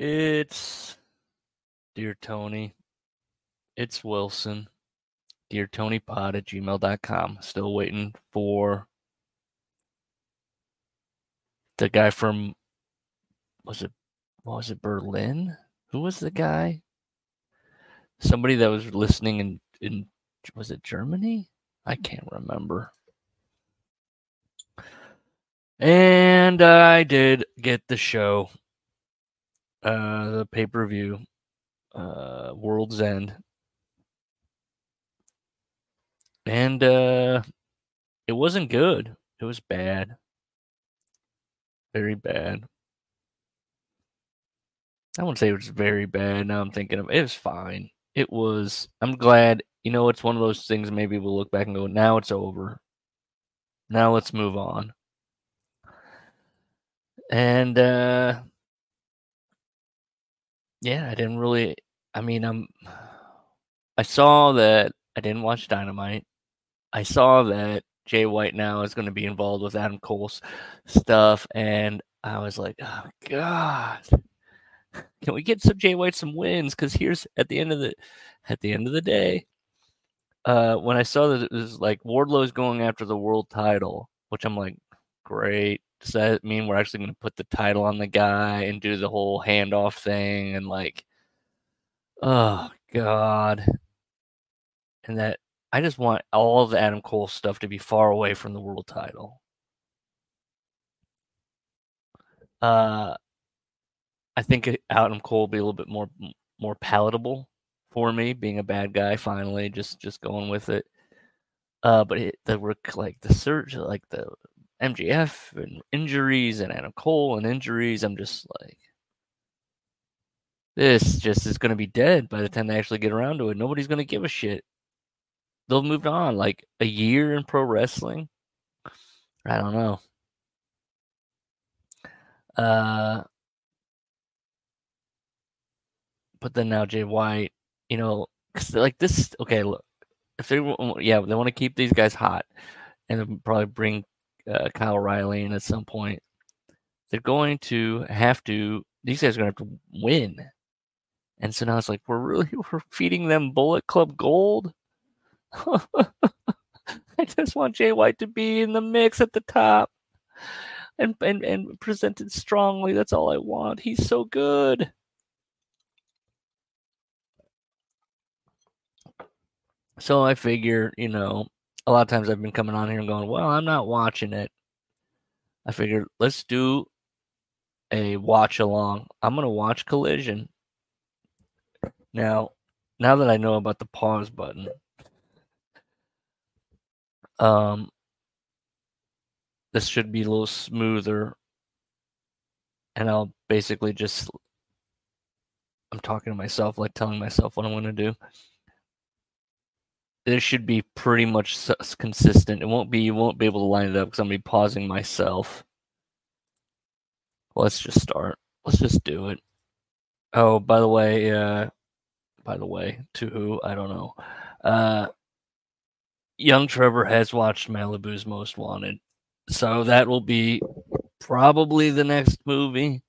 It's Dear Tony. It's Wilson. Dear Tony Pod at gmail.com. Still waiting for the guy from was it was it Berlin? Who was the guy? Somebody that was listening in in was it Germany? I can't remember. And I did get the show, uh, the pay per view, uh, World's End, and uh, it wasn't good. It was bad, very bad. I wouldn't say it was very bad. Now I'm thinking of it was fine. It was. I'm glad. You know, it's one of those things. Maybe we'll look back and go, now it's over. Now let's move on. And uh yeah, I didn't really. I mean, I'm. I saw that I didn't watch Dynamite. I saw that Jay White now is going to be involved with Adam Cole's stuff, and I was like, oh god, can we get some Jay White some wins? Because here's at the end of the at the end of the day, uh, when I saw that it was like Wardlow's going after the world title, which I'm like, great. Does that mean we're actually going to put the title on the guy and do the whole handoff thing and like, oh god, and that I just want all of the Adam Cole stuff to be far away from the world title. Uh, I think Adam Cole will be a little bit more more palatable for me, being a bad guy. Finally, just just going with it. Uh, but it, the like the surge, like the MJF and injuries and Adam Cole and injuries, I'm just like, this just is going to be dead by the time they actually get around to it. Nobody's going to give a shit. They'll moved on like a year in pro wrestling. I don't know. Uh, but then now Jay White, you know, like this. Okay, look, if they yeah they want to keep these guys hot, and probably bring uh, Kyle O'Reilly in at some point, they're going to have to. These guys are going to have to win, and so now it's like we're really we're feeding them Bullet Club gold. I just want Jay White to be in the mix at the top and, and and presented strongly. That's all I want. He's so good. So I figure, you know, a lot of times I've been coming on here and going, well, I'm not watching it. I figured let's do a watch along. I'm going to watch Collision. Now, now that I know about the pause button, um, this should be a little smoother. And I'll basically just, I'm talking to myself, like telling myself what I'm going to do this should be pretty much consistent. It won't be you won't be able to line it up because I'm gonna be pausing myself. Let's just start. Let's just do it. Oh, by the way, uh, by the way, to who I don't know. Uh, young Trevor has watched Malibu's Most Wanted, so that will be probably the next movie.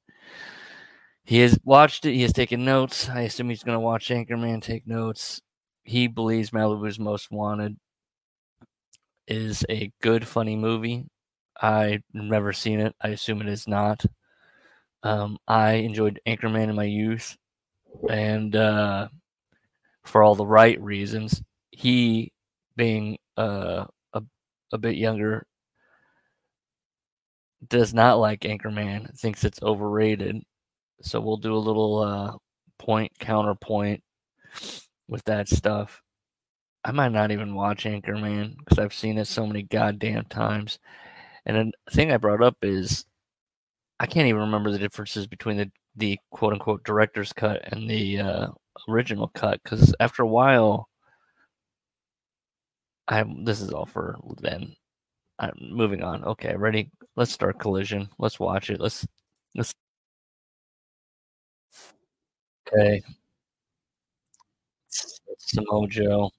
He has watched it. He has taken notes. I assume he's going to watch Anchorman, take notes he believes Malibu's Most Wanted is a good, funny movie. I've never seen it. I assume it is not. Um, I enjoyed Anchorman in my youth, and uh, for all the right reasons. He, being uh, a a bit younger, does not like Anchorman. Thinks it's overrated. So we'll do a little uh, point counterpoint with that stuff. I might not even watch Anchorman because I've seen it so many goddamn times. And the thing I brought up is I can't even remember the differences between the, the quote unquote director's cut and the uh, original cut because after a while, I this is all for then. I'm moving on. Okay, ready? Let's start collision. Let's watch it. Let's let's. Okay, Samoa Joe.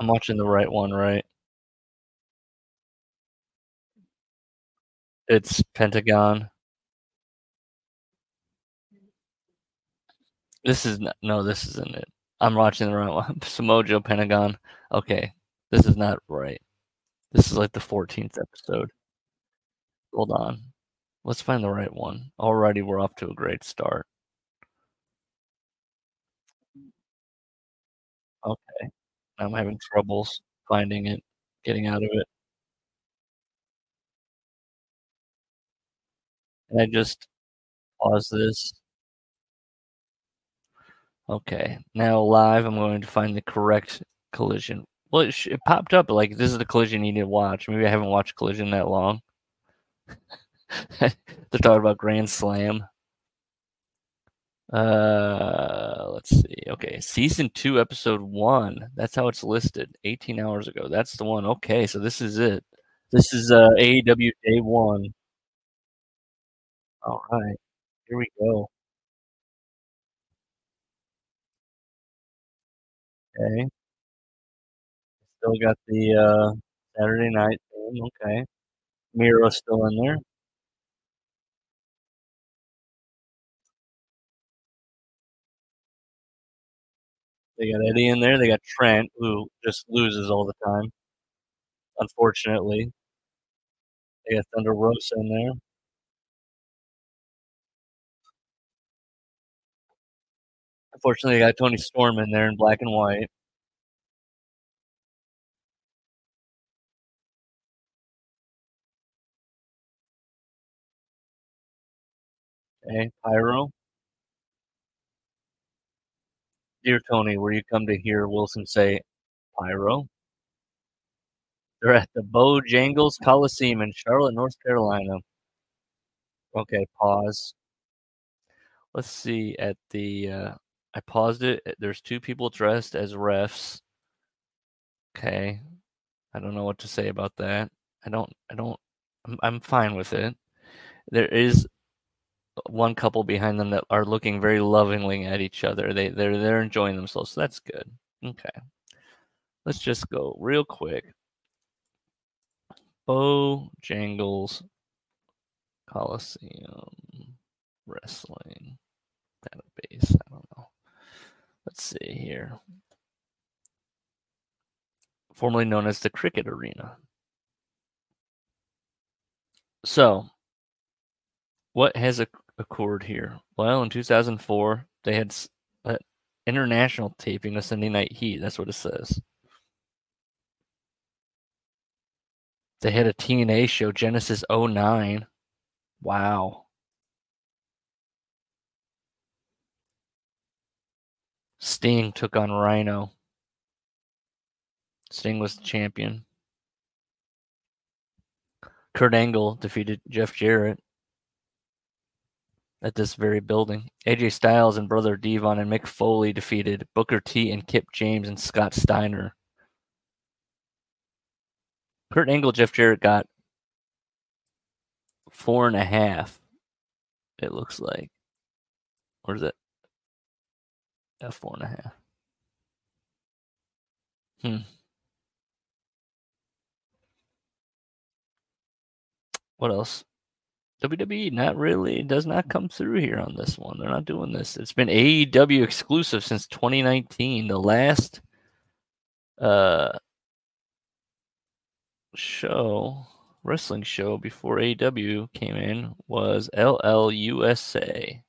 I'm watching the right one, right? It's Pentagon. This is not, no, this isn't it. I'm watching the wrong one. Samoa Joe Pentagon. Okay, this is not right. This is like the 14th episode. Hold on. Let's find the right one. Already, we're off to a great start. Okay. I'm having troubles finding it, getting out of it. Can I just pause this? Okay. Now live, I'm going to find the correct collision. Well, it, it popped up like this is the collision you need to watch. Maybe I haven't watched collision that long. They're talking about Grand Slam. Uh, let's see. Okay, season two, episode one. That's how it's listed. 18 hours ago. That's the one. Okay, so this is it. This is uh, AEW day one. All right, here we go. Okay. Still got the uh, Saturday night theme. Okay. Miro's still in there. They got Eddie in there. They got Trent, who just loses all the time. Unfortunately. They got Thunder Rosa in there. Unfortunately, they got Toni Storm in there in black and white. Okay, Pyro. Dear Tony, where you come to hear Wilson say Pyro? They're at the Bojangles Coliseum in Charlotte, North Carolina. Okay, pause. Let's see at the uh, I paused it. There's two people dressed as refs. Okay. I don't know what to say about that. I don't I don't I'm, I'm fine with it. There is one couple behind them that are looking very lovingly at each other. They they're they're enjoying themselves. So that's good. Okay. Let's just go real quick. Bojangles Coliseum Wrestling database. I don't know. Let's see here. Formerly known as the Cricket Arena. So, what has occurred here? Well, in 2004, they had an uh, international taping of Sunday Night Heat. That's what it says. They had a TNA show, Genesis 09. Wow. Sting took on Rhino. Sting was the champion. Kurt Angle defeated Jeff Jarrett at this very building. AJ Styles and brother Devon and Mick Foley defeated Booker T and Kip James and Scott Steiner. Kurt Angle, Jeff Jarrett got four and a half. It looks like. Or is it? F four and a half. Hmm. What else? WWE not really does not come through here on this one. They're not doing this. It's been AEW exclusive since 2019. The last uh show, wrestling show before AEW came in was LLUSA.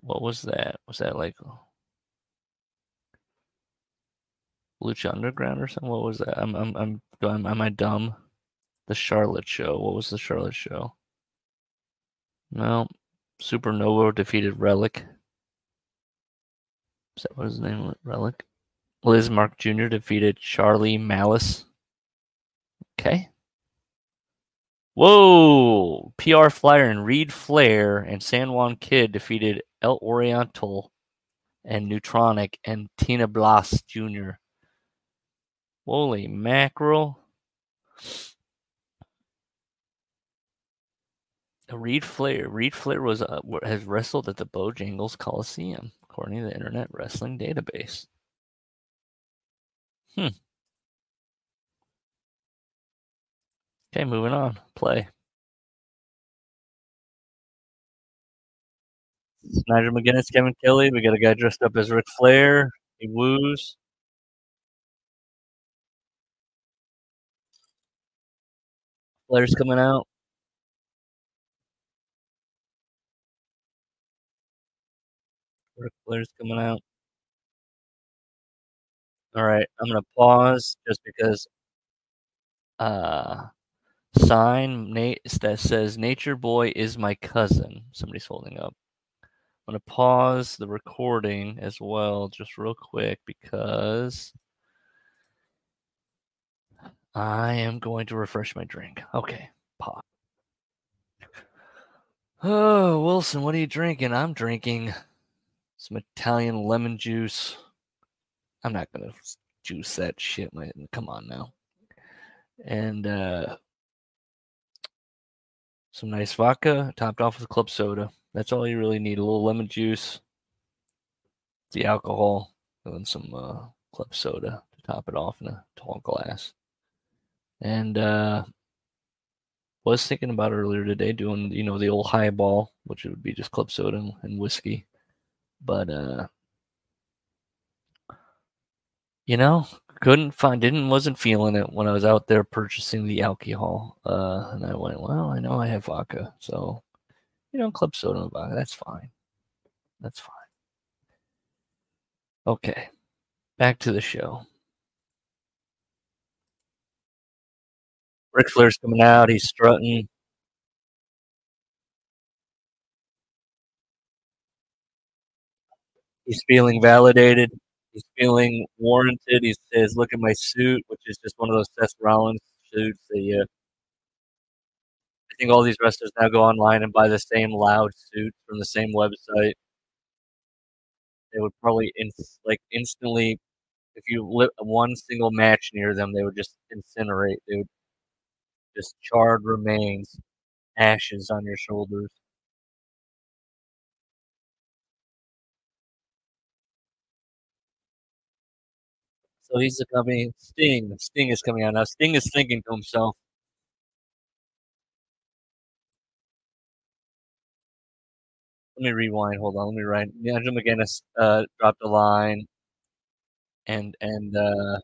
What was that? Was that like Lucha Underground or something? What was that? I'm I'm I'm going. Am I dumb? The Charlotte show. What was the Charlotte show? No, Supernova defeated Rellik. Is that what his name? Rellik. Liz Mark Jr. defeated Charlie Malice. Okay. Whoa! PR Flyer and Reid Flair and San Juan Kid defeated El Oriental and Neutronic and Tinieblas Jr. Holy mackerel. Reid Flair. Reid Flair was uh, has wrestled at the Bojangles Coliseum, according to the Internet Wrestling Database. Hmm. Okay, moving on. Play. Nigel McGuinness, Kevin Kelly. We got a guy dressed up as Ric Flair. He woos. Flair's coming out. Flair's coming out. All right, I'm gonna pause just because. Uh, sign Nate that says "Nature Boy is my cousin." Somebody's holding up. I'm gonna pause the recording as well, just real quick, because I am going to refresh my drink. Okay, pop. Oh, Wilson, what are you drinking? I'm drinking some Italian lemon juice. I'm not gonna juice that shit. Man. Come on now. And uh, some nice vodka, topped off with club soda. That's all you really need. A little lemon juice, the alcohol, and then some uh, club soda to top it off in a tall glass. And uh, was thinking about earlier today doing, you know, the old highball, which would be just club soda and, whiskey. But uh, you know, couldn't find, didn't, wasn't feeling it when I was out there purchasing the alcohol. Uh, and I went, well, I know I have vodka, so you know, club soda and vodka, that's fine. That's fine. Okay, back to the show. Ric Flair's coming out. He's strutting. He's feeling validated. He's feeling warranted. He says, "Look at my suit," which is just one of those Seth Rollins suits. Uh, I think all these wrestlers now go online and buy the same loud suit from the same website. They would probably ins- like instantly, if you lit one single match near them, they would just incinerate. They would just charred remains, ashes on your shoulders. So he's company Sting. Sting is coming out now. Sting is thinking to himself, let me rewind. Hold on. Let me write. Nigel McGuinness uh, dropped a line, and and uh,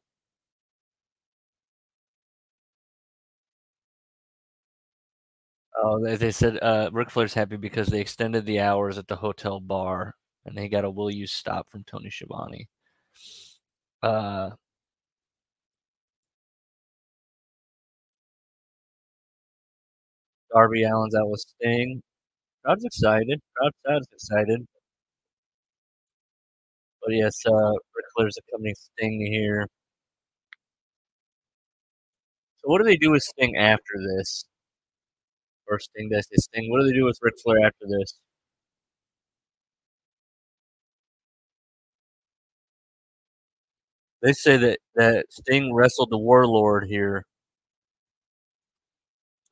oh, they, they said uh, Ric Flair's happy because they extended the hours at the hotel bar, and they got a "Will you stop" from Tony Schiavone. Uh, Darby Allin's out with Sting. Crowd's excited. Crowd, crowd's excited. But yes, uh, Ric Flair's accompanying Sting here. So what do they do with Sting after this? Or Sting, that's his Sting. What do they do with Ric Flair after this? They say that that Sting wrestled the Warlord here.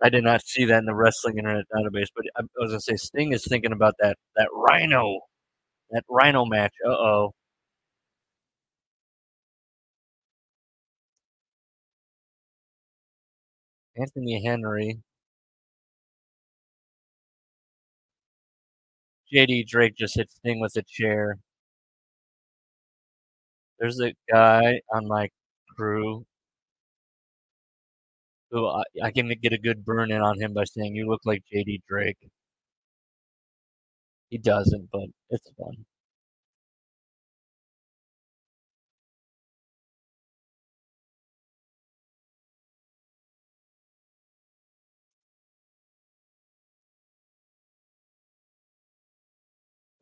I did not see that in the Wrestling Internet database, but I was gonna say Sting is thinking about that that Rhino, that Rhino match. Uh oh. Anthony Henry. JD Drake just hit Sting with a chair. There's a guy on my crew who I, I can get a good burn in on him by saying, You look like JD Drake. He doesn't, but it's fun.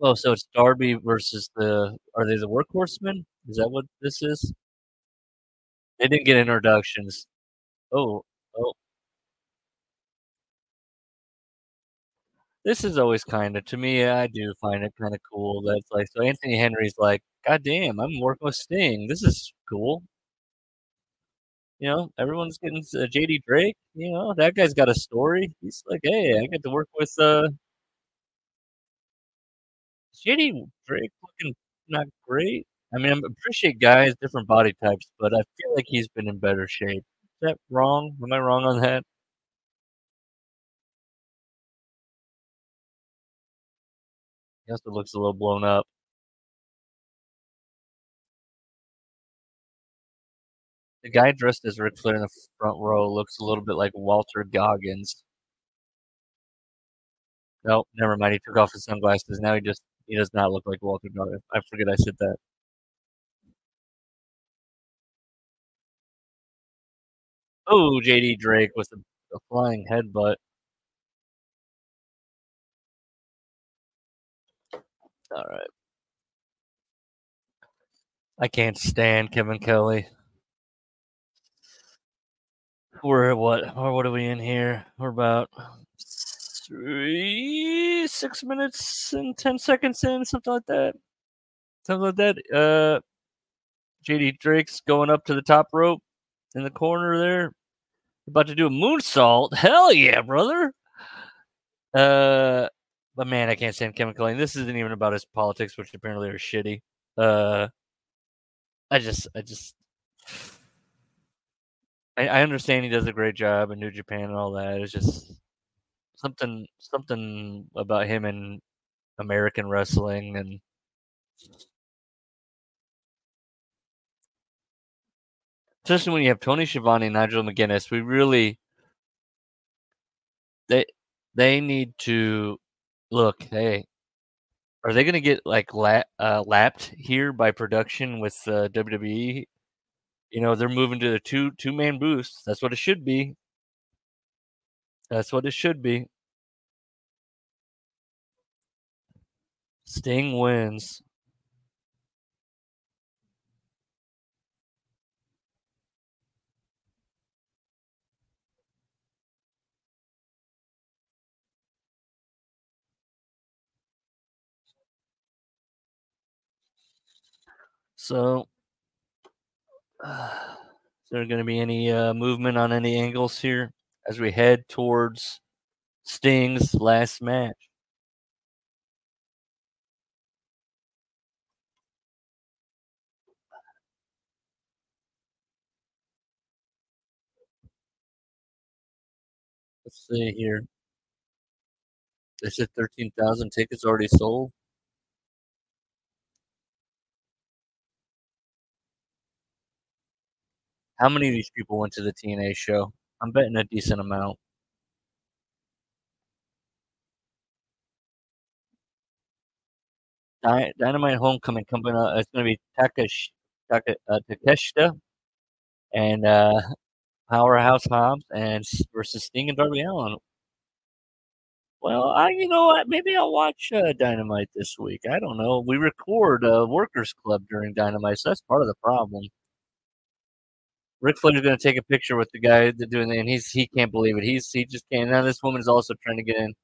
Oh, so it's Darby versus the. Are they the Workhorsemen? Is that what this is? They didn't get introductions. Oh, oh. This is always kind of to me. I do find it kind of cool that it's like so. Anthony Henry's like, God damn, I'm working with Sting. This is cool. You know, everyone's getting uh, JD Drake. You know, that guy's got a story. He's like, hey, I get to work with uh, JD Drake looking not great. I mean, I appreciate guys, different body types, but I feel like he's been in better shape. Is that wrong? Am I wrong on that? He also looks a little blown up. The guy dressed as Ric Flair in the front row looks a little bit like Walter Goggins. Nope, never mind. He took off his sunglasses. Now he just he does not look like Walter Goggins. I forget I said that. Oh, JD Drake with a, a flying headbutt. All right. I can't stand Kevin Kelly. We're at what? Or what are we in here? We're about three, six minutes and ten seconds in, something like that. Something like that. Uh, JD Drake's going up to the top rope in the corner there. About to do a moonsault. Hell yeah, brother. Uh, but man, I can't stand Kevin Kelly. This isn't even about his politics, which apparently are shitty. Uh, I just, I just, I, I understand he does a great job in New Japan and all that. It's just something, something about him and American wrestling and especially when you have Tony Schiavone and Nigel McGuinness, we really they they need to look. Hey, are they going to get like la- uh, lapped here by production with uh, WWE? You know, they're moving to the two two man boost. That's what it should be. That's what it should be. Sting wins. So, uh, is there going to be any uh, movement on any angles here as we head towards Sting's last match? Let's see here. They said 13,000 tickets already sold. How many of these people went to the TNA show? I'm betting a decent amount. Dynamite Homecoming coming up. It's going to be Takesh, Take, uh, Takeshita and uh, Powerhouse Hobbs and versus Sting and Darby Allin. Well, I you know what? Maybe I'll watch uh, Dynamite this week. I don't know. We record uh, Workers Club during Dynamite, so that's part of the problem. Ric Flair's going to take a picture with the guy that doing it, and he's he can't believe it. He's he just can't. Now this woman is also trying to get in.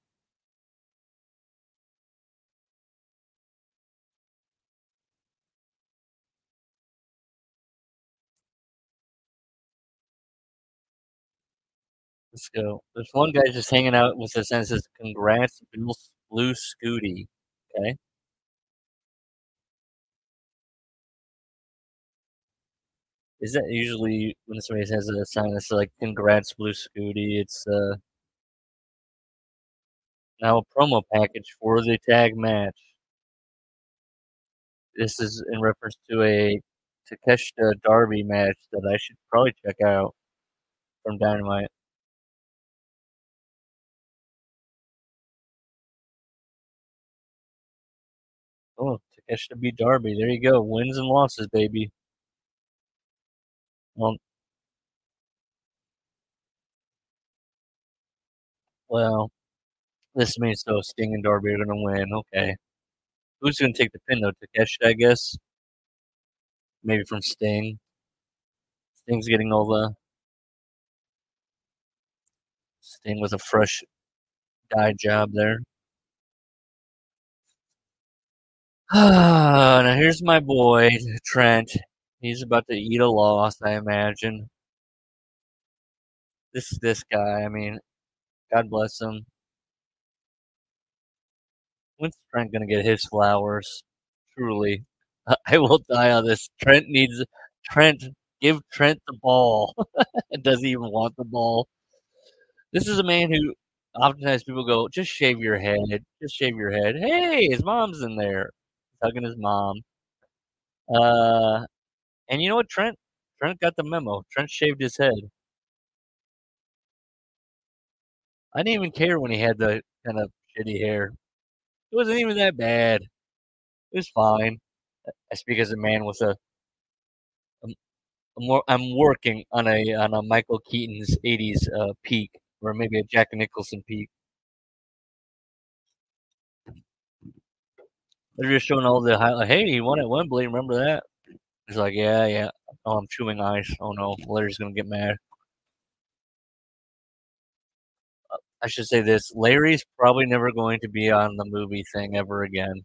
Let's go. There's one guy just hanging out with us and says, "Congrats, Blue Scooty." Okay. Is that usually when somebody has a sign that's like "Congrats, Blue Scooty"? It's uh now a promo package for the tag match. This is in reference to a Takeshita Darby match that I should probably check out from Dynamite. Oh, Takeshita beat Darby. There you go. Wins and losses, baby. Well, well, this means so Sting and Darby are gonna win. Okay. Who's gonna take the pin though? Takeshita, I guess. Maybe from Sting. Sting's getting all the Sting with a fresh dye job there. now here's my boy Trent. He's about to eat a loss, I imagine. This this guy, I mean, God bless him. When's Trent gonna get his flowers? Truly, I will die on this. Trent needs Trent. Give Trent the ball. Does he even want the ball? This is a man who oftentimes people go, "Just shave your head. Just shave your head." Hey, his mom's in there, hugging his mom. Uh, and you know what, Trent? Trent got the memo. Trent shaved his head. I didn't even care when he had the kind of shitty hair. It wasn't even that bad. It was fine. I speak as a man with a. I'm, I'm, I'm working on a on a Michael Keaton's '80s uh, peak, or maybe a Jack Nicholson peak. They're just showing all the highlight. Hey, he won at Wembley. Remember that? He's like, yeah, yeah. Oh, I'm chewing ice. Oh no, Larry's gonna get mad. I should say this: Larry's probably never going to be on the movie thing ever again.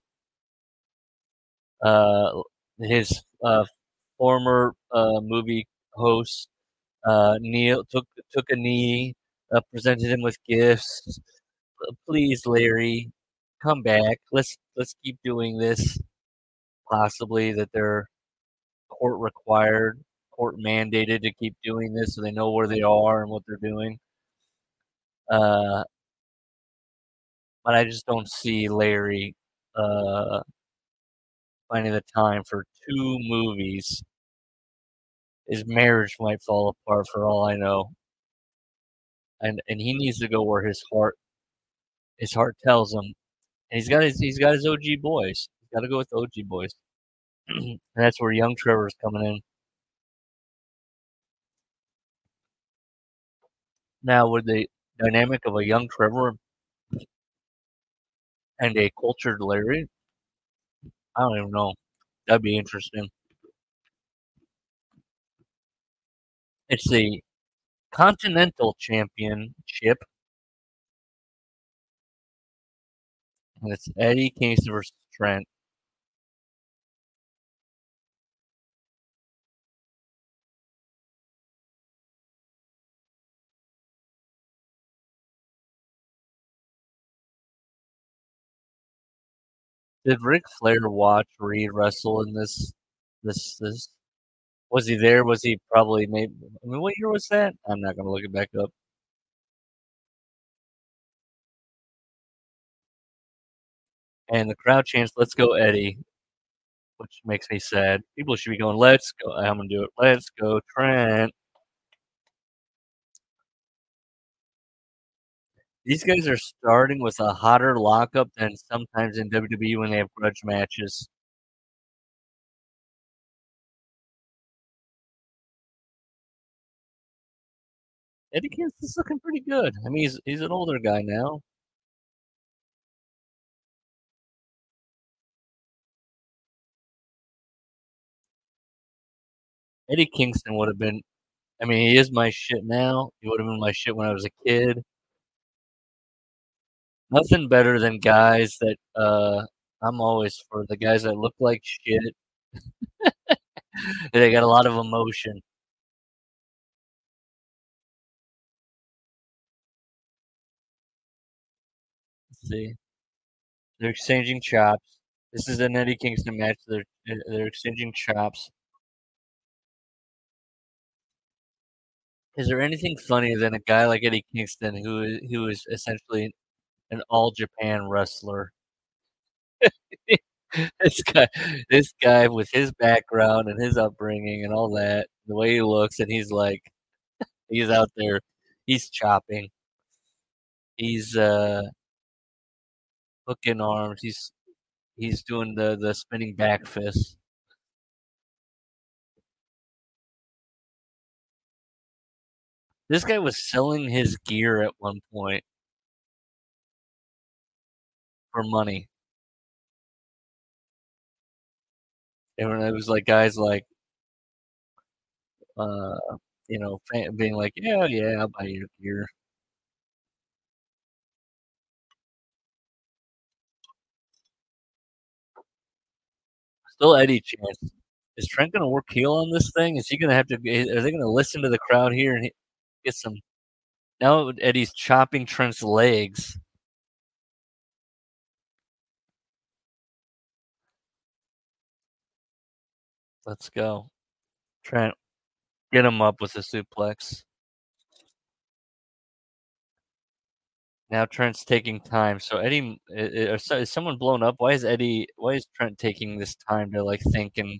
Uh, his uh, former uh, movie host uh, Neil took took a knee, uh, presented him with gifts. Please, Larry, come back. Let's let's keep doing this. Possibly that they're court required, court mandated to keep doing this, so they know where they are and what they're doing. Uh, but I just don't see Larry uh, finding the time for two movies. His marriage might fall apart for all I know. And and he needs to go where his heart his heart tells him. And he's got his he's got his OG boys. He's got to go with OG boys. And that's where young Trevor's coming in. Now, with the dynamic of a young Trevor and a cultured Larry, I don't even know. That'd be interesting. It's the Continental Championship. And it's Eddie Kingston versus Trent. Did Ric Flair watch Reid wrestle in this? This this was he there? Was he probably maybe? I mean, what year was that? I'm not gonna look it back up. And the crowd chants, "Let's go, Eddie," which makes me sad. People should be going, "Let's go!" I'm gonna do it. Let's go, Trent. These guys are starting with a hotter lockup than sometimes in WWE when they have grudge matches. Eddie Kingston's looking pretty good. I mean, he's he's an older guy now. Eddie Kingston would have been. I mean, he is my shit now. He would have been my shit when I was a kid. Nothing better than guys that uh, I'm always for the guys that look like shit. they got a lot of emotion. See. They're exchanging chops. This is an Eddie Kingston match. They're they're exchanging chops. Is there anything funnier than a guy like Eddie Kingston who who is essentially an all Japan wrestler? this guy, this guy with his background and his upbringing and all that, the way he looks, and he's like, he's out there, he's chopping, he's uh, hooking arms, he's he's doing the the spinning back fist. This guy was selling his gear at one point for money. And it was like guys like, uh, you know, being like, yeah, yeah, I'll buy your gear. Still Eddie chance. Is Trent going to work heel on this thing? Is he going to have to? Are they going to listen to the crowd here and get some? Now Eddie's chopping Trent's legs. Let's go. Trent, get him up with a suplex. Now Trent's taking time. So Eddie, eh, eh, is, is someone blown up? Why is Eddie? Why is Trent taking this time to like think and?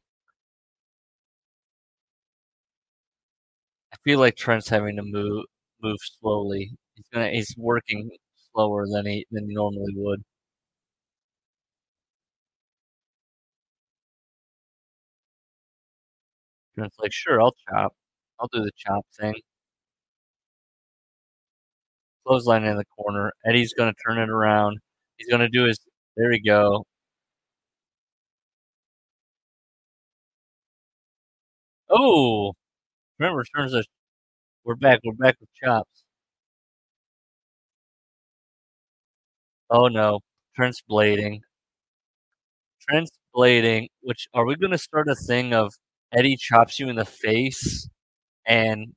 I feel like Trent's having to move move slowly. He's gonna he's working slower than he than he normally would. Trent's like, sure, I'll chop. I'll do the chop thing. Clothesline in the corner. Eddie's gonna turn it around. He's gonna do his. There we go. Oh, Trent returns a. We're back. We're back with chops. Oh no, Trent's blading. Trent's blading. Which are we gonna start a thing of Eddie chops you in the face and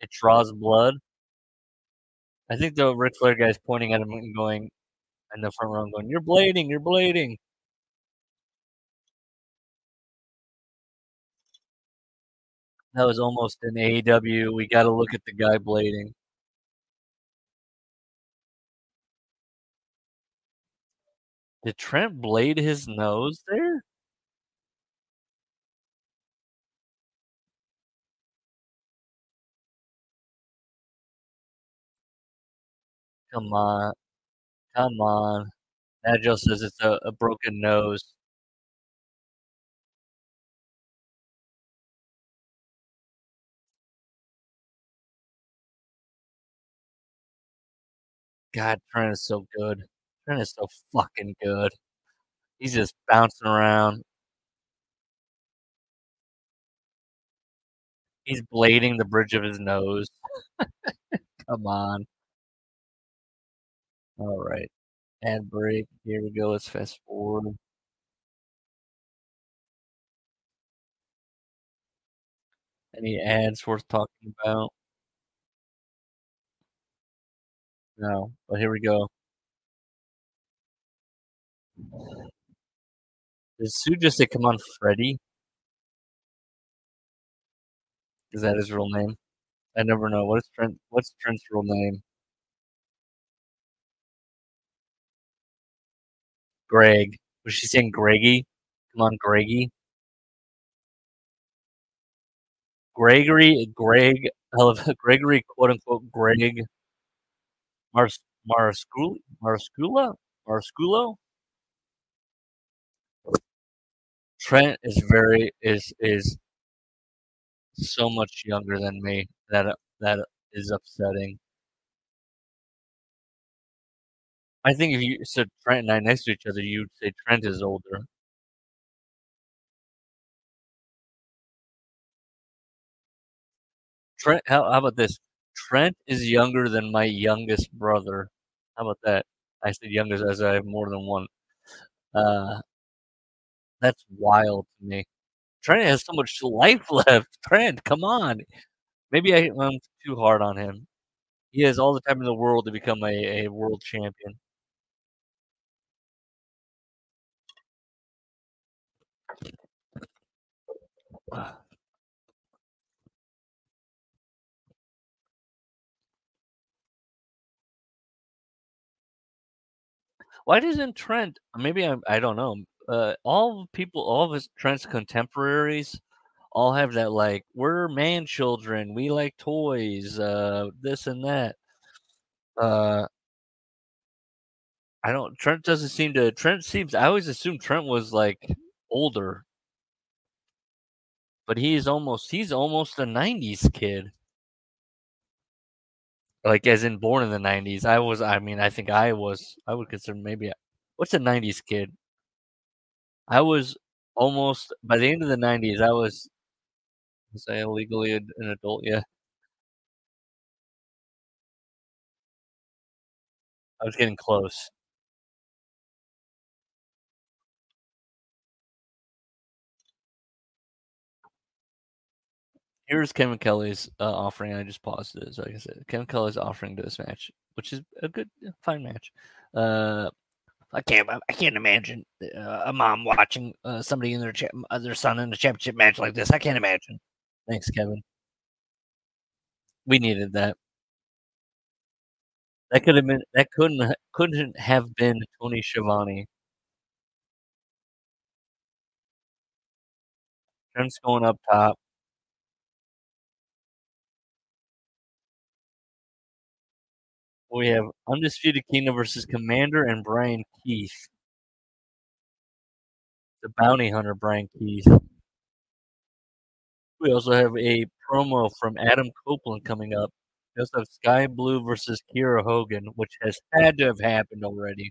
it draws blood? I think the Ric Flair guy's pointing at him and going in the front row and going, You're blading, you're blading. That was almost an AEW. We got to look at the guy blading. Did Trent blade his nose there? Come on. Come on. Nigel says it's a, a broken nose. God, Trent is so good. Trent is so fucking good. He's just bouncing around. He's blading the bridge of his nose. Come on. All right. Ad break. Here we go. Let's fast forward. Any ads worth talking about? No, but here we go. Did Sue just say, come on, Freddy? Is that his real name? I never know. What is Trent? What's Trent's real name? Greg. Was she saying Greggy? Come on, Greggy. Gregory, Greg, Gregory, quote unquote, Greg Mars, Marascula, Marascula, Marasculo. Trent is very is is so much younger than me that that is upsetting. I think if you said Trent and I next to each other, you'd say Trent is older. Trent, how, how about this? Trent is younger than my youngest brother. How about that? I said youngest as I have more than one. Uh, that's wild to me. Trent has so much life left. Trent, come on. Maybe I, am too hard on him. He has all the time in the world to become a, a world champion. Why doesn't Trent? Maybe I I don't know. Uh, all people, all of his Trent's contemporaries, all have that like we're man children. We like toys. Uh, this and that. Uh, I don't. Trent doesn't seem to. Trent seems. I always assumed Trent was like older, but he's almost. He's almost a '90s kid. Like as in born in the '90s. I was. I mean, I think I was. I would consider maybe. What's a '90s kid? I was almost by the end of the '90s. I was. Was I illegally an adult? Yeah. I was getting close. Here's Kevin Kelly's uh, offering. I just paused it. So I said, Kevin Kelly's offering to this match, which is a good, fine match. Uh, I can't, I can't imagine uh, a mom watching uh, somebody in their cha- uh, their son in a championship match like this. I can't imagine. Thanks, Kevin. We needed that. That could have been that couldn't couldn't have been Tony Schiavone. Trent's going up top. We have Undisputed Kingdom versus Komander and Bryan Keith. The bounty hunter, Bryan Keith. We also have a promo from Adam Copeland coming up. We also have Skye Blue versus Kiera Hogan, which has had to have happened already.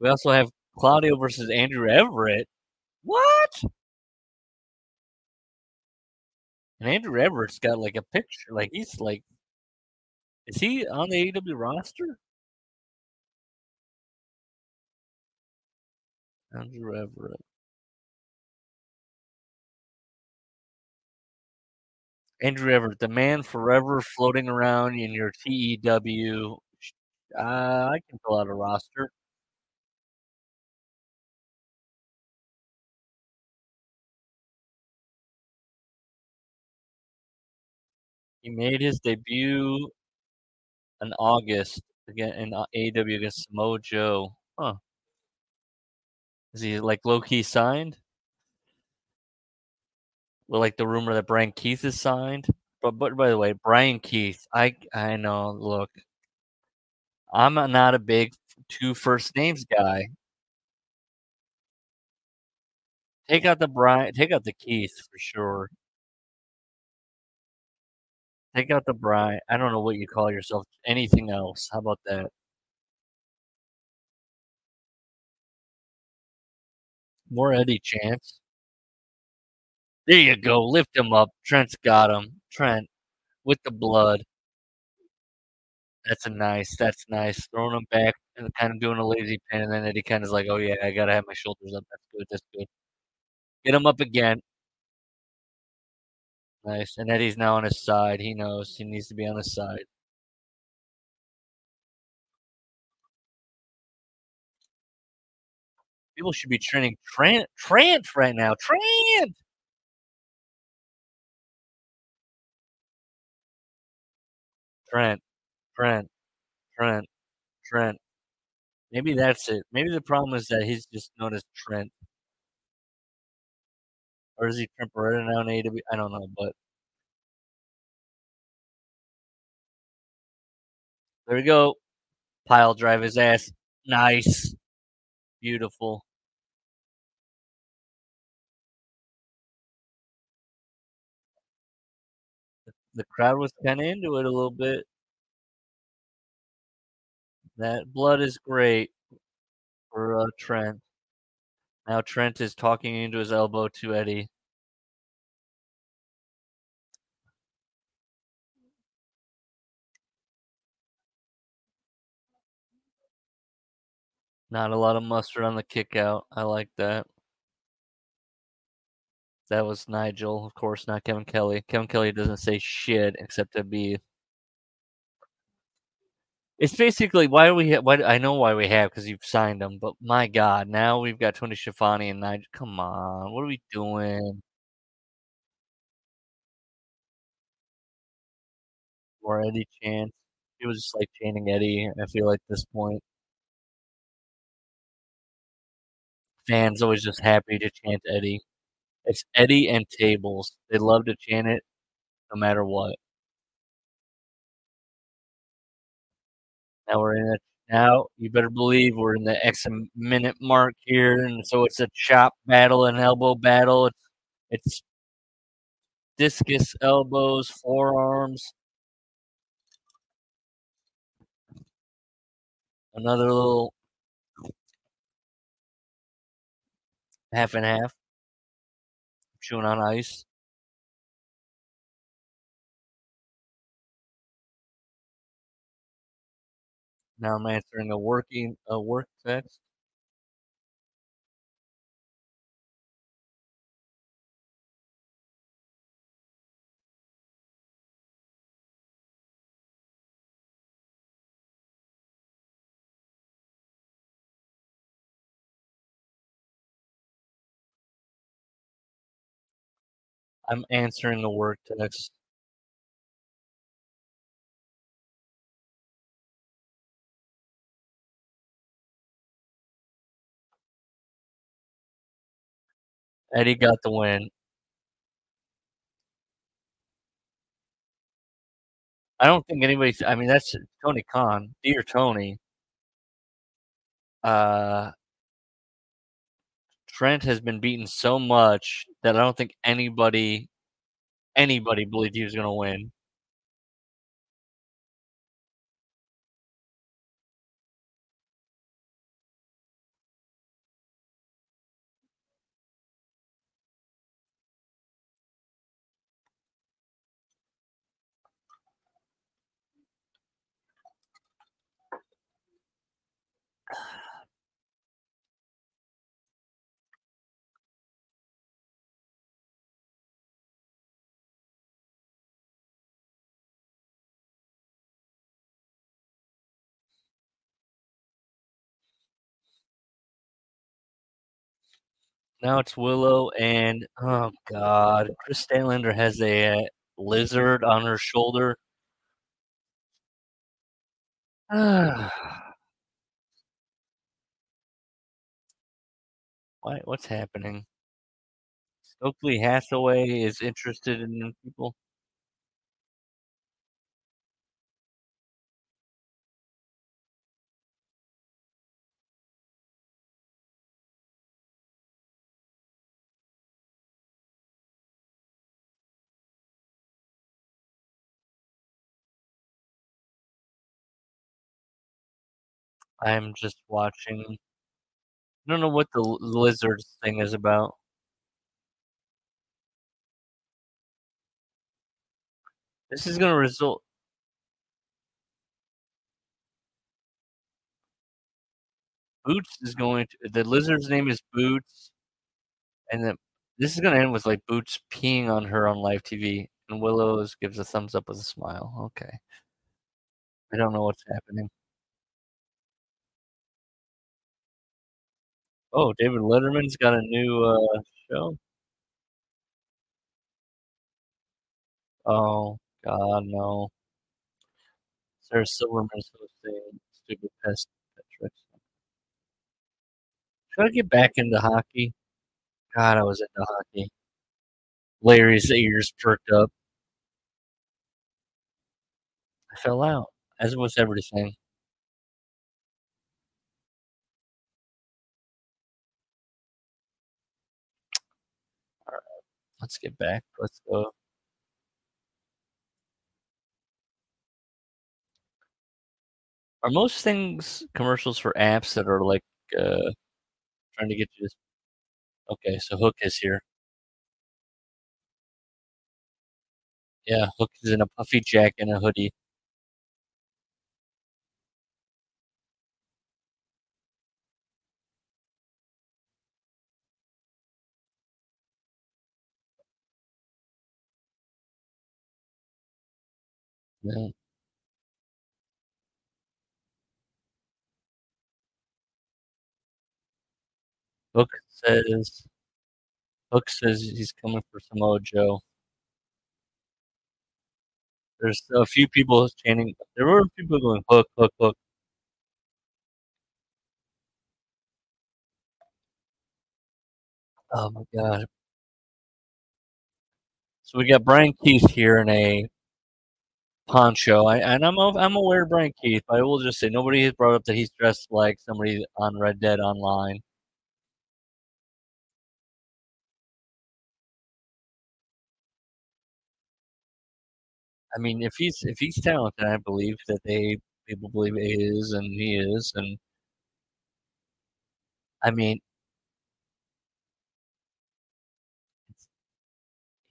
We also have Claudio versus Andrew Everett. What? And Andrew Everett's got like a picture, like he's like, is he on the AEW roster? Andrew Everett. Andrew Everett, the man forever floating around in your TEW. Uh, I can fill out a roster. He made his debut in August again in uh, AEW against Samoa Joe. Huh. Is he like low key signed? Well, like the rumor that Bryan Keith is signed. But but by the way, Bryan Keith, I I know. Look, I'm not a big two first names guy. Take out the Bryan. Take out the Keith for sure. Take out the Bryan. I don't know what you call yourself. Anything else? How about that? More Eddie chance. There you go. Lift him up. Trent's got him. Trent with the blood. That's a nice. That's nice. Throwing him back and kind of doing a lazy pin, and then Eddie kind of is like, "Oh yeah, I gotta have my shoulders up. That's good. That's good." Get him up again. Nice. And Eddie's now on his side. He knows he needs to be on his side. People should be training Trent Trent right now. Trent. Trent. Trent. Trent. Trent. Maybe that's it. Maybe the problem is that he's just known as Trent. Or is he now in AEW? I don't know, but there we go. Pile drive his ass. Nice. Beautiful. The crowd was kind of into it a little bit. That blood is great for uh, Trent. Now Trent is talking into his elbow to Eddie. Not a lot of mustard on the kick out. I like that. That was Nigel, of course, not Kevin Kelly. Kevin Kelly doesn't say shit except to be. It's basically why we have, why I know why we have because you've signed them, but my God, now we've got Tony Schiavone and Nigel. Come on, what are we doing? Or Eddie chance. It was just like chanting Eddie. I feel like this point. Fans always just happy to chant Eddie. It's Eddie and tables. They love to chant it no matter what. Now we're in it. Now you better believe we're in the X minute mark here, and so it's a chop battle and elbow battle. It's, it's discus elbows, forearms. Another little half and half. Chewing on ice. Now I'm answering a working a work text. I'm answering the work text. Eddie got the win. I don't think anybody's I mean, that's Tony Khan, dear Tony. Uh Trent has been beaten so much that I don't think anybody anybody believed he was gonna win. Now it's Willow and oh god, Kris Statlander has a uh, lizard on her shoulder. What's happening? Stokely Hathaway is interested in people? I'm just watching. I don't know what the l lizards thing is about. This is gonna result Boots is going to the lizard's name is Boots. And then this is gonna end with, like, Boots peeing on her on live TV, and Willows gives a thumbs up with a smile, okay. I don't know what's happening. Oh, David Letterman's got a new, uh, show? Oh, god, no. Sarah Silverman's hosting Stupid Pet Tricks. Should I get back into hockey? God, I was into hockey. Larry's ears perked up. I fell out, as was everything. Let's get back, let's go. Are most things commercials for apps that are, like, uh, trying to get you to Okay, so Hook is here. Yeah, Hook is in a puffy jacket and a hoodie. Yeah. Hook says Hook says he's coming for Samoa Joe. There's a few people chanting there were people going, "Hook, Hook, Hook." Oh my god. So we got Bryan Keith here in a poncho, I and I'm I'm aware of Bryan Keith, but I will just say nobody has brought up that he's dressed like somebody on Red Dead Online. I mean, if he's if he's talented, I believe that they people believe he is, and he is, and I mean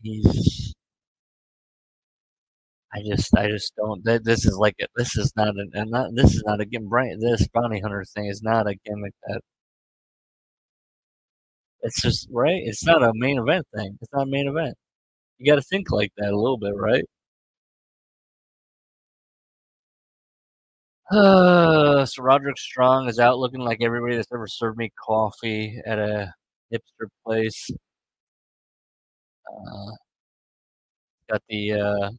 He's I just I just don't this is like this is not an and not this is not a gim Bryan this bounty hunter thing is not a gimmick that It's just right? It's not a main event thing, it's not a main event. You gotta think like that a little bit, right? Uh, So Roderick Strong is out looking like everybody that's ever served me coffee at a hipster place. Uh got the, uh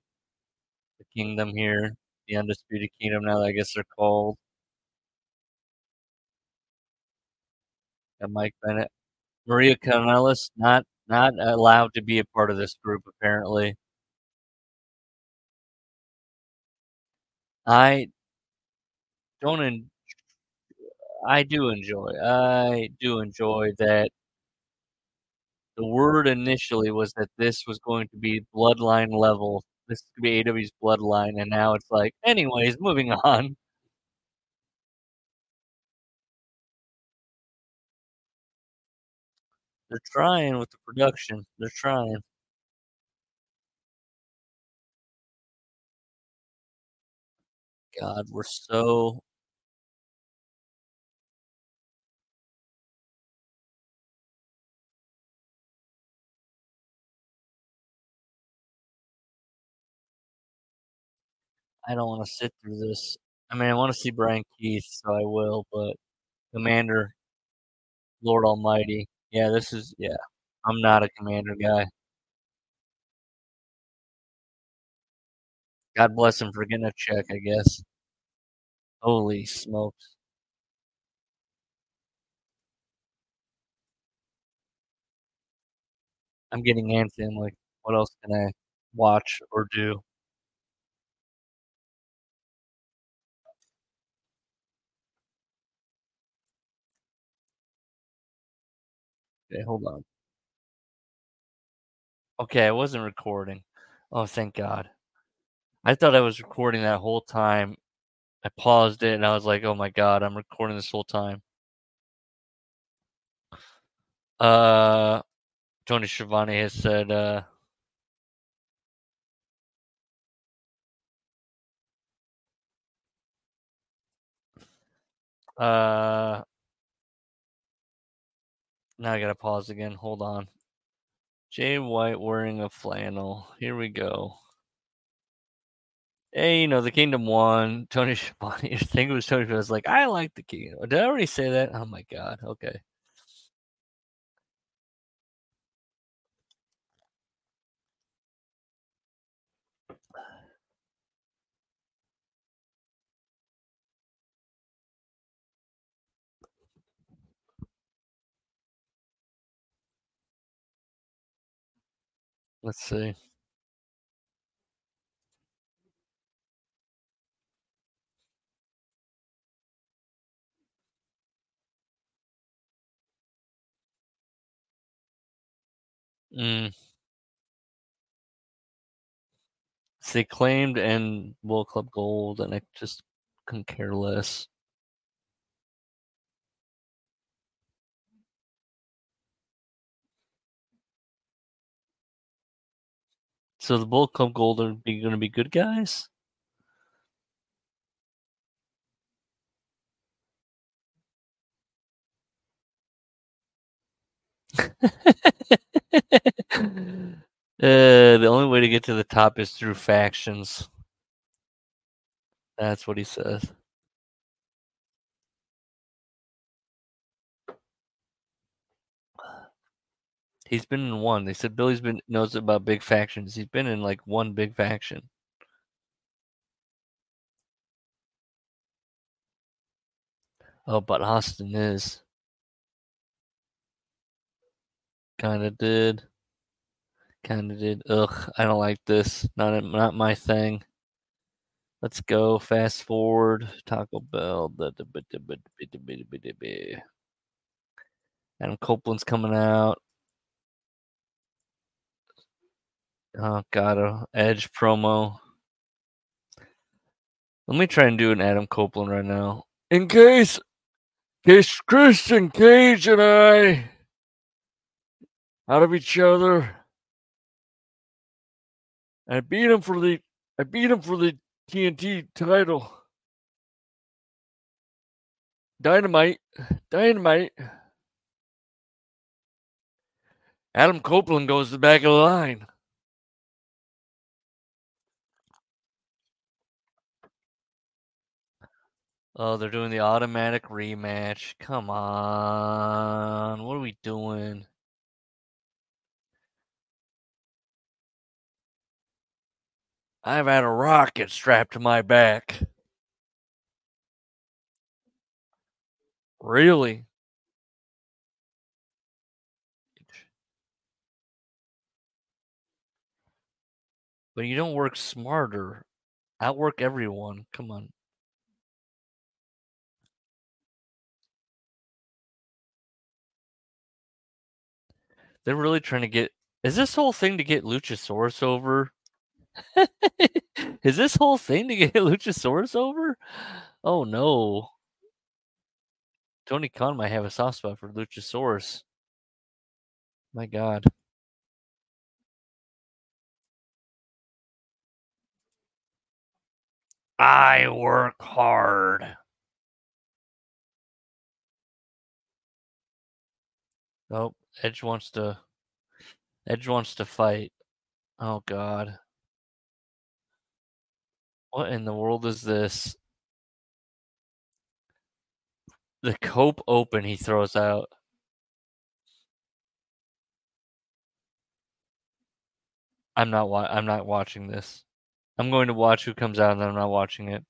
Kingdom here, the Undisputed Kingdom now, that I guess they're called. Got Mike Bennett. Maria Kanellis, not Not allowed to be a part of this group, apparently. I don't en I do enjoy I do enjoy that the word initially was that this was going to be bloodline level. This could be AEW's bloodline, and now it's like, anyways, moving on. They're trying with the production. They're trying. God, we're so I don't wanna sit through this. I mean, I wanna see Bryan Keith, so I will, but Komander, Lord Almighty. Yeah, this is yeah. I'm not a Komander guy. God bless him for getting a check, I guess. Holy smokes. I'm getting antsy. I'm like, what else can I watch or do? Okay, hold on. Okay, I wasn't recording. Oh, thank God. I thought I was recording that whole time. I paused it and I was like, oh my God, I'm recording this whole time. Uh, Tony Schiavone has said, uh, uh, now I gotta pause again. Hold on. Jay White wearing a flannel. Here we go. Hey, you know, the kingdom won. Tony Schiavone, I think it was Tony Schiavone was like, I like the kingdom. Did I already say that? Oh my God. Okay. Let's see. Mm. They claimed and World Club Gold, and I just couldn't care less. So the Bullet Club Gold are be gonna be good guys? Uh, the only way to get to the top is through factions. That's what he says. He's been in one. They said Billy's been knows about big factions. He's been in like one big faction. Oh, but Austin is. Kinda did. Kinda did. Ugh, I don't like this. Not not my thing. Let's go. Fast forward. Taco Bell. Adam Copeland's coming out. Oh god, a Edge promo. Let me try and do an Adam Copeland right now. In case, in case Christian Cage and I out of each other. I beat him for the I beat him for the TNT title. Dynamite. Dynamite. Adam Copeland goes to the back of the line. Oh, they're doing the automatic rematch. Come on. What are we doing? I've had a rocket strapped to my back. Really? But you don't work smarter. Outwork everyone. Come on. They're really trying to get. Is this whole thing to get Luchasaurus over? Is this whole thing to get Luchasaurus over? Oh no. Tony Khan might have a soft spot for Luchasaurus. My God. I work hard. Nope. Edge wants to. Edge wants to fight. Oh God. What in the world is this? The Cope Open he throws out. I'm not wa- I'm not watching this. I'm going to watch who comes out and then I'm not watching it.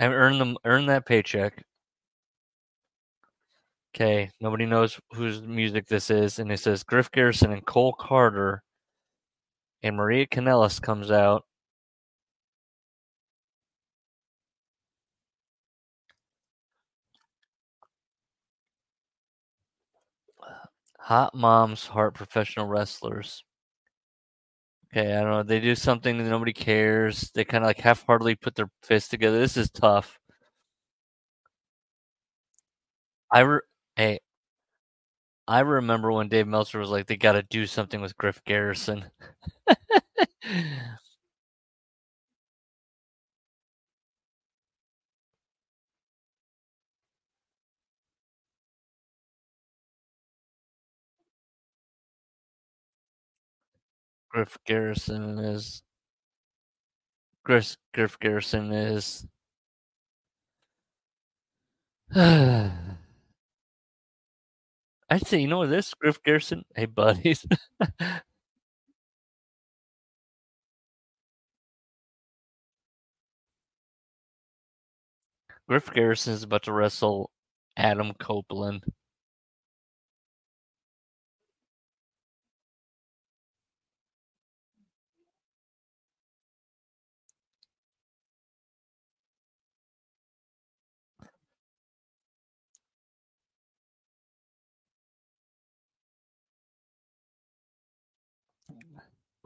I earned them earned that paycheck. Okay, nobody knows whose music this is, and it says Griff Garrison and Cole Carter, and Maria Kanellis comes out. Hot Moms Heart Professional Wrestlers. Okay, I don't know. They do something that nobody cares. They kind of like half-heartedly put their fists together. This is tough. I re- hey, I remember when Dave Meltzer was like, they got to do something with Griff Garrison. Griff Garrison is Griff Griff Garrison is I'd say you know this Griff Garrison. Hey buddies. Griff Garrison is about to wrestle Adam Copeland.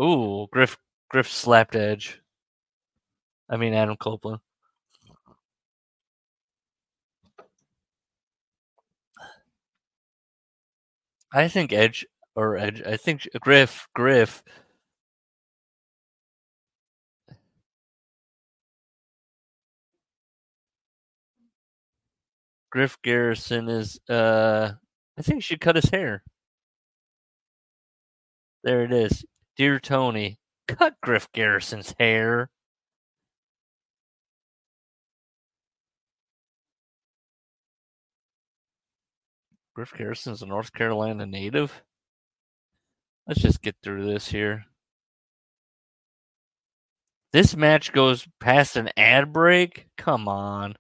Ooh, Griff Griff slapped Edge. I mean Adam Copeland. I think Edge or Edge. I think Griff Griff. Griff Garrison is. uh I think he should cut his hair. There it is. Dear Tony, cut Griff Garrison's hair. Griff Garrison's a North Carolina native. Let's just get through this here. This match goes past an ad break? Come on.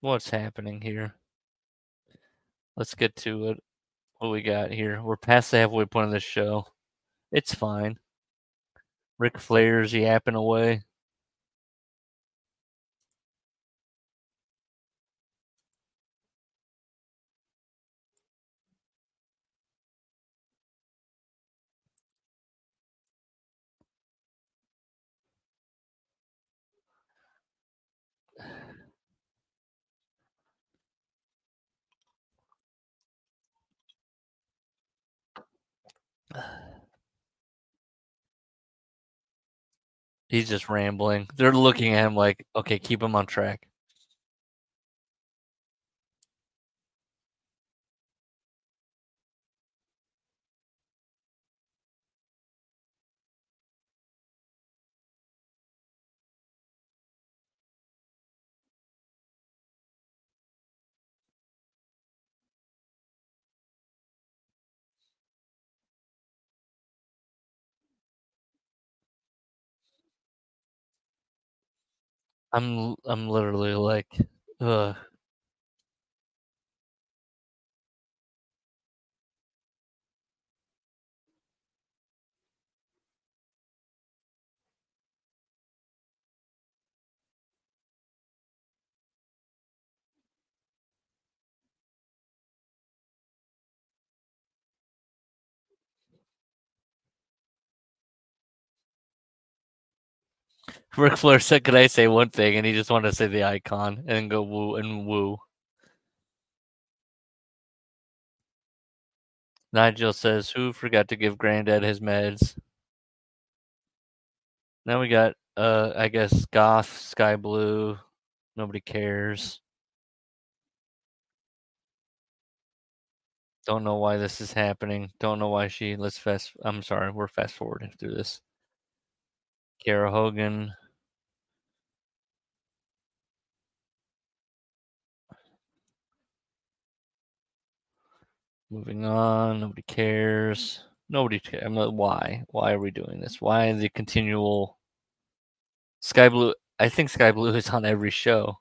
What's happening here? Let's get to it. What we got here? We're past the halfway point of this show. It's fine. Ric Flair's yapping away. He's just rambling. They're looking at him like, okay, keep him on track. I'm I'm literally like, ugh. Ric Flair said, "Could I say one thing?" And he just wanted to say the icon and go woo and woo. Nigel says, "Who forgot to give Granddad his meds?" Now we got, uh, I guess, Goth, Skye Blue. Nobody cares. Don't know why this is happening. Don't know why she. Let's fast. I'm sorry. We're fast forwarding through this. Kiera Hogan. Moving on. Nobody cares. Nobody cares. I'm why? Why are we doing this? Why the continual Skye Blue? I think Skye Blue is on every show.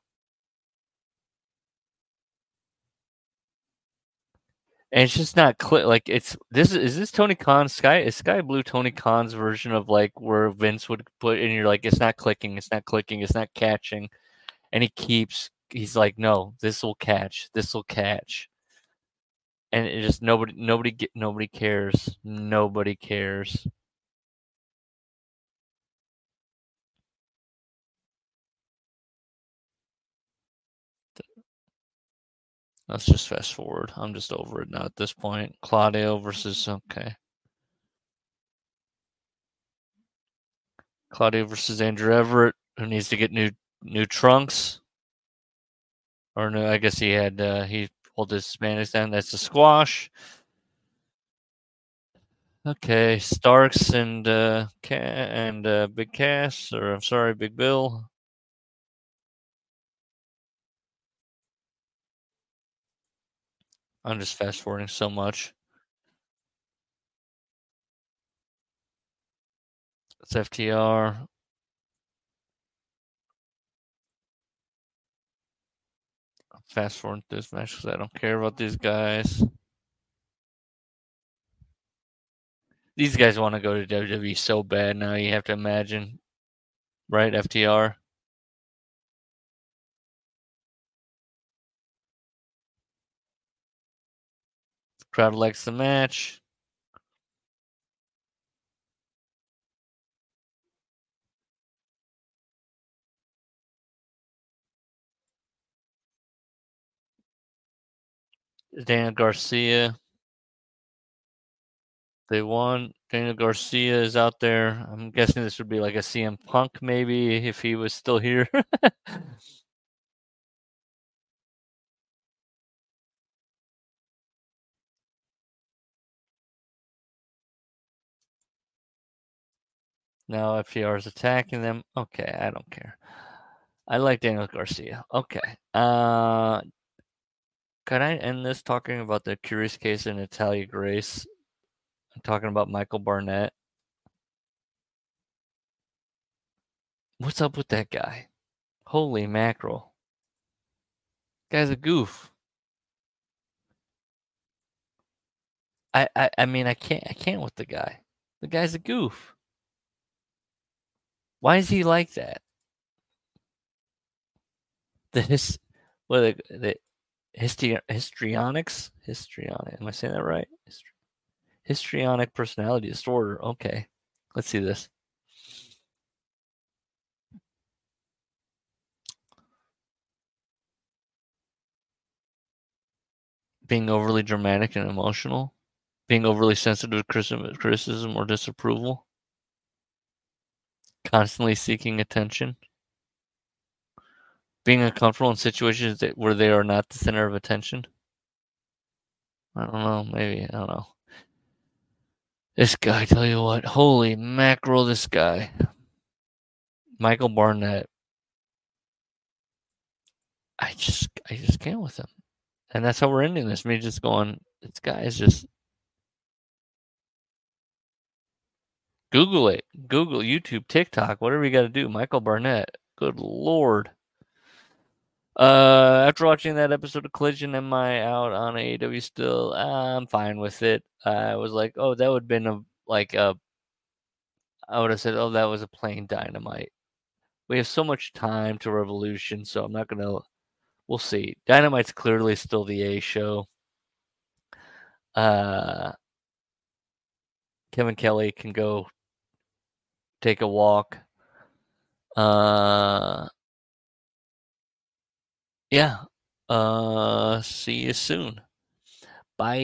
And it's just not clear. Like it's this is, is this Tony Khan Sky is Skye Blue Tony Khan's version of like where Vince would put and you're like it's not clicking, it's not clicking, it's not catching, and he keeps he's like no, this will catch, this will catch, and it just nobody nobody get nobody cares, nobody cares. Let's just fast forward. I'm just over it now at this point. Claudio versus okay. Claudio versus Andrew Everett, who needs to get new new trunks. Or no, I guess he had uh, he pulled his Spanish down. That's a squash. Okay, Starks and uh, and uh, Big Cass, or I'm sorry, Big Bill. I'm just fast forwarding so much. It's FTR. Fast forward this match because I don't care about these guys. These guys want to go to WWE so bad now. You have to imagine, right? FTR. Crowd likes the match. Daniel Garcia. They won. Daniel Garcia is out there. I'm guessing this would be like a CM Punk maybe if he was still here. Now FTR is attacking them. Okay, I don't care. I like Daniel Garcia. Okay. Uh can I end this talking about the curious case in Natalia Grace? I'm talking about Michael Barnett. What's up with that guy? Holy mackerel. Guy's a goof. I, I I mean I can't I can't with the guy. The guy's a goof. Why is he like that? The his, what the, the histi- histrionics, histrionic. Am I saying that right? Histri- histrionic personality disorder. Okay, let's see this. Being overly dramatic and emotional, being overly sensitive to criticism or disapproval, constantly seeking attention, being uncomfortable in situations that, where they are not the center of attention. I don't know, maybe, I don't know. This guy, tell you what, holy mackerel, this guy. Michael Barnett. I just I just can't with him. And that's how we're ending this. Me just going, this guy is just Google it. Google, YouTube, TikTok, whatever you got to do. Michael Barnett. Good lord. Uh, after watching that episode of Collision, am I out on AEW still? I'm fine with it. I was like, oh, that would have been a like a. I would have said, oh, that was a plain dynamite. We have so much time to Revolution, so I'm not gonna. We'll see. Dynamite's clearly still the A show. Uh, Kevin Kelly can go take a walk. Uh, yeah. Uh, see you soon. Bye.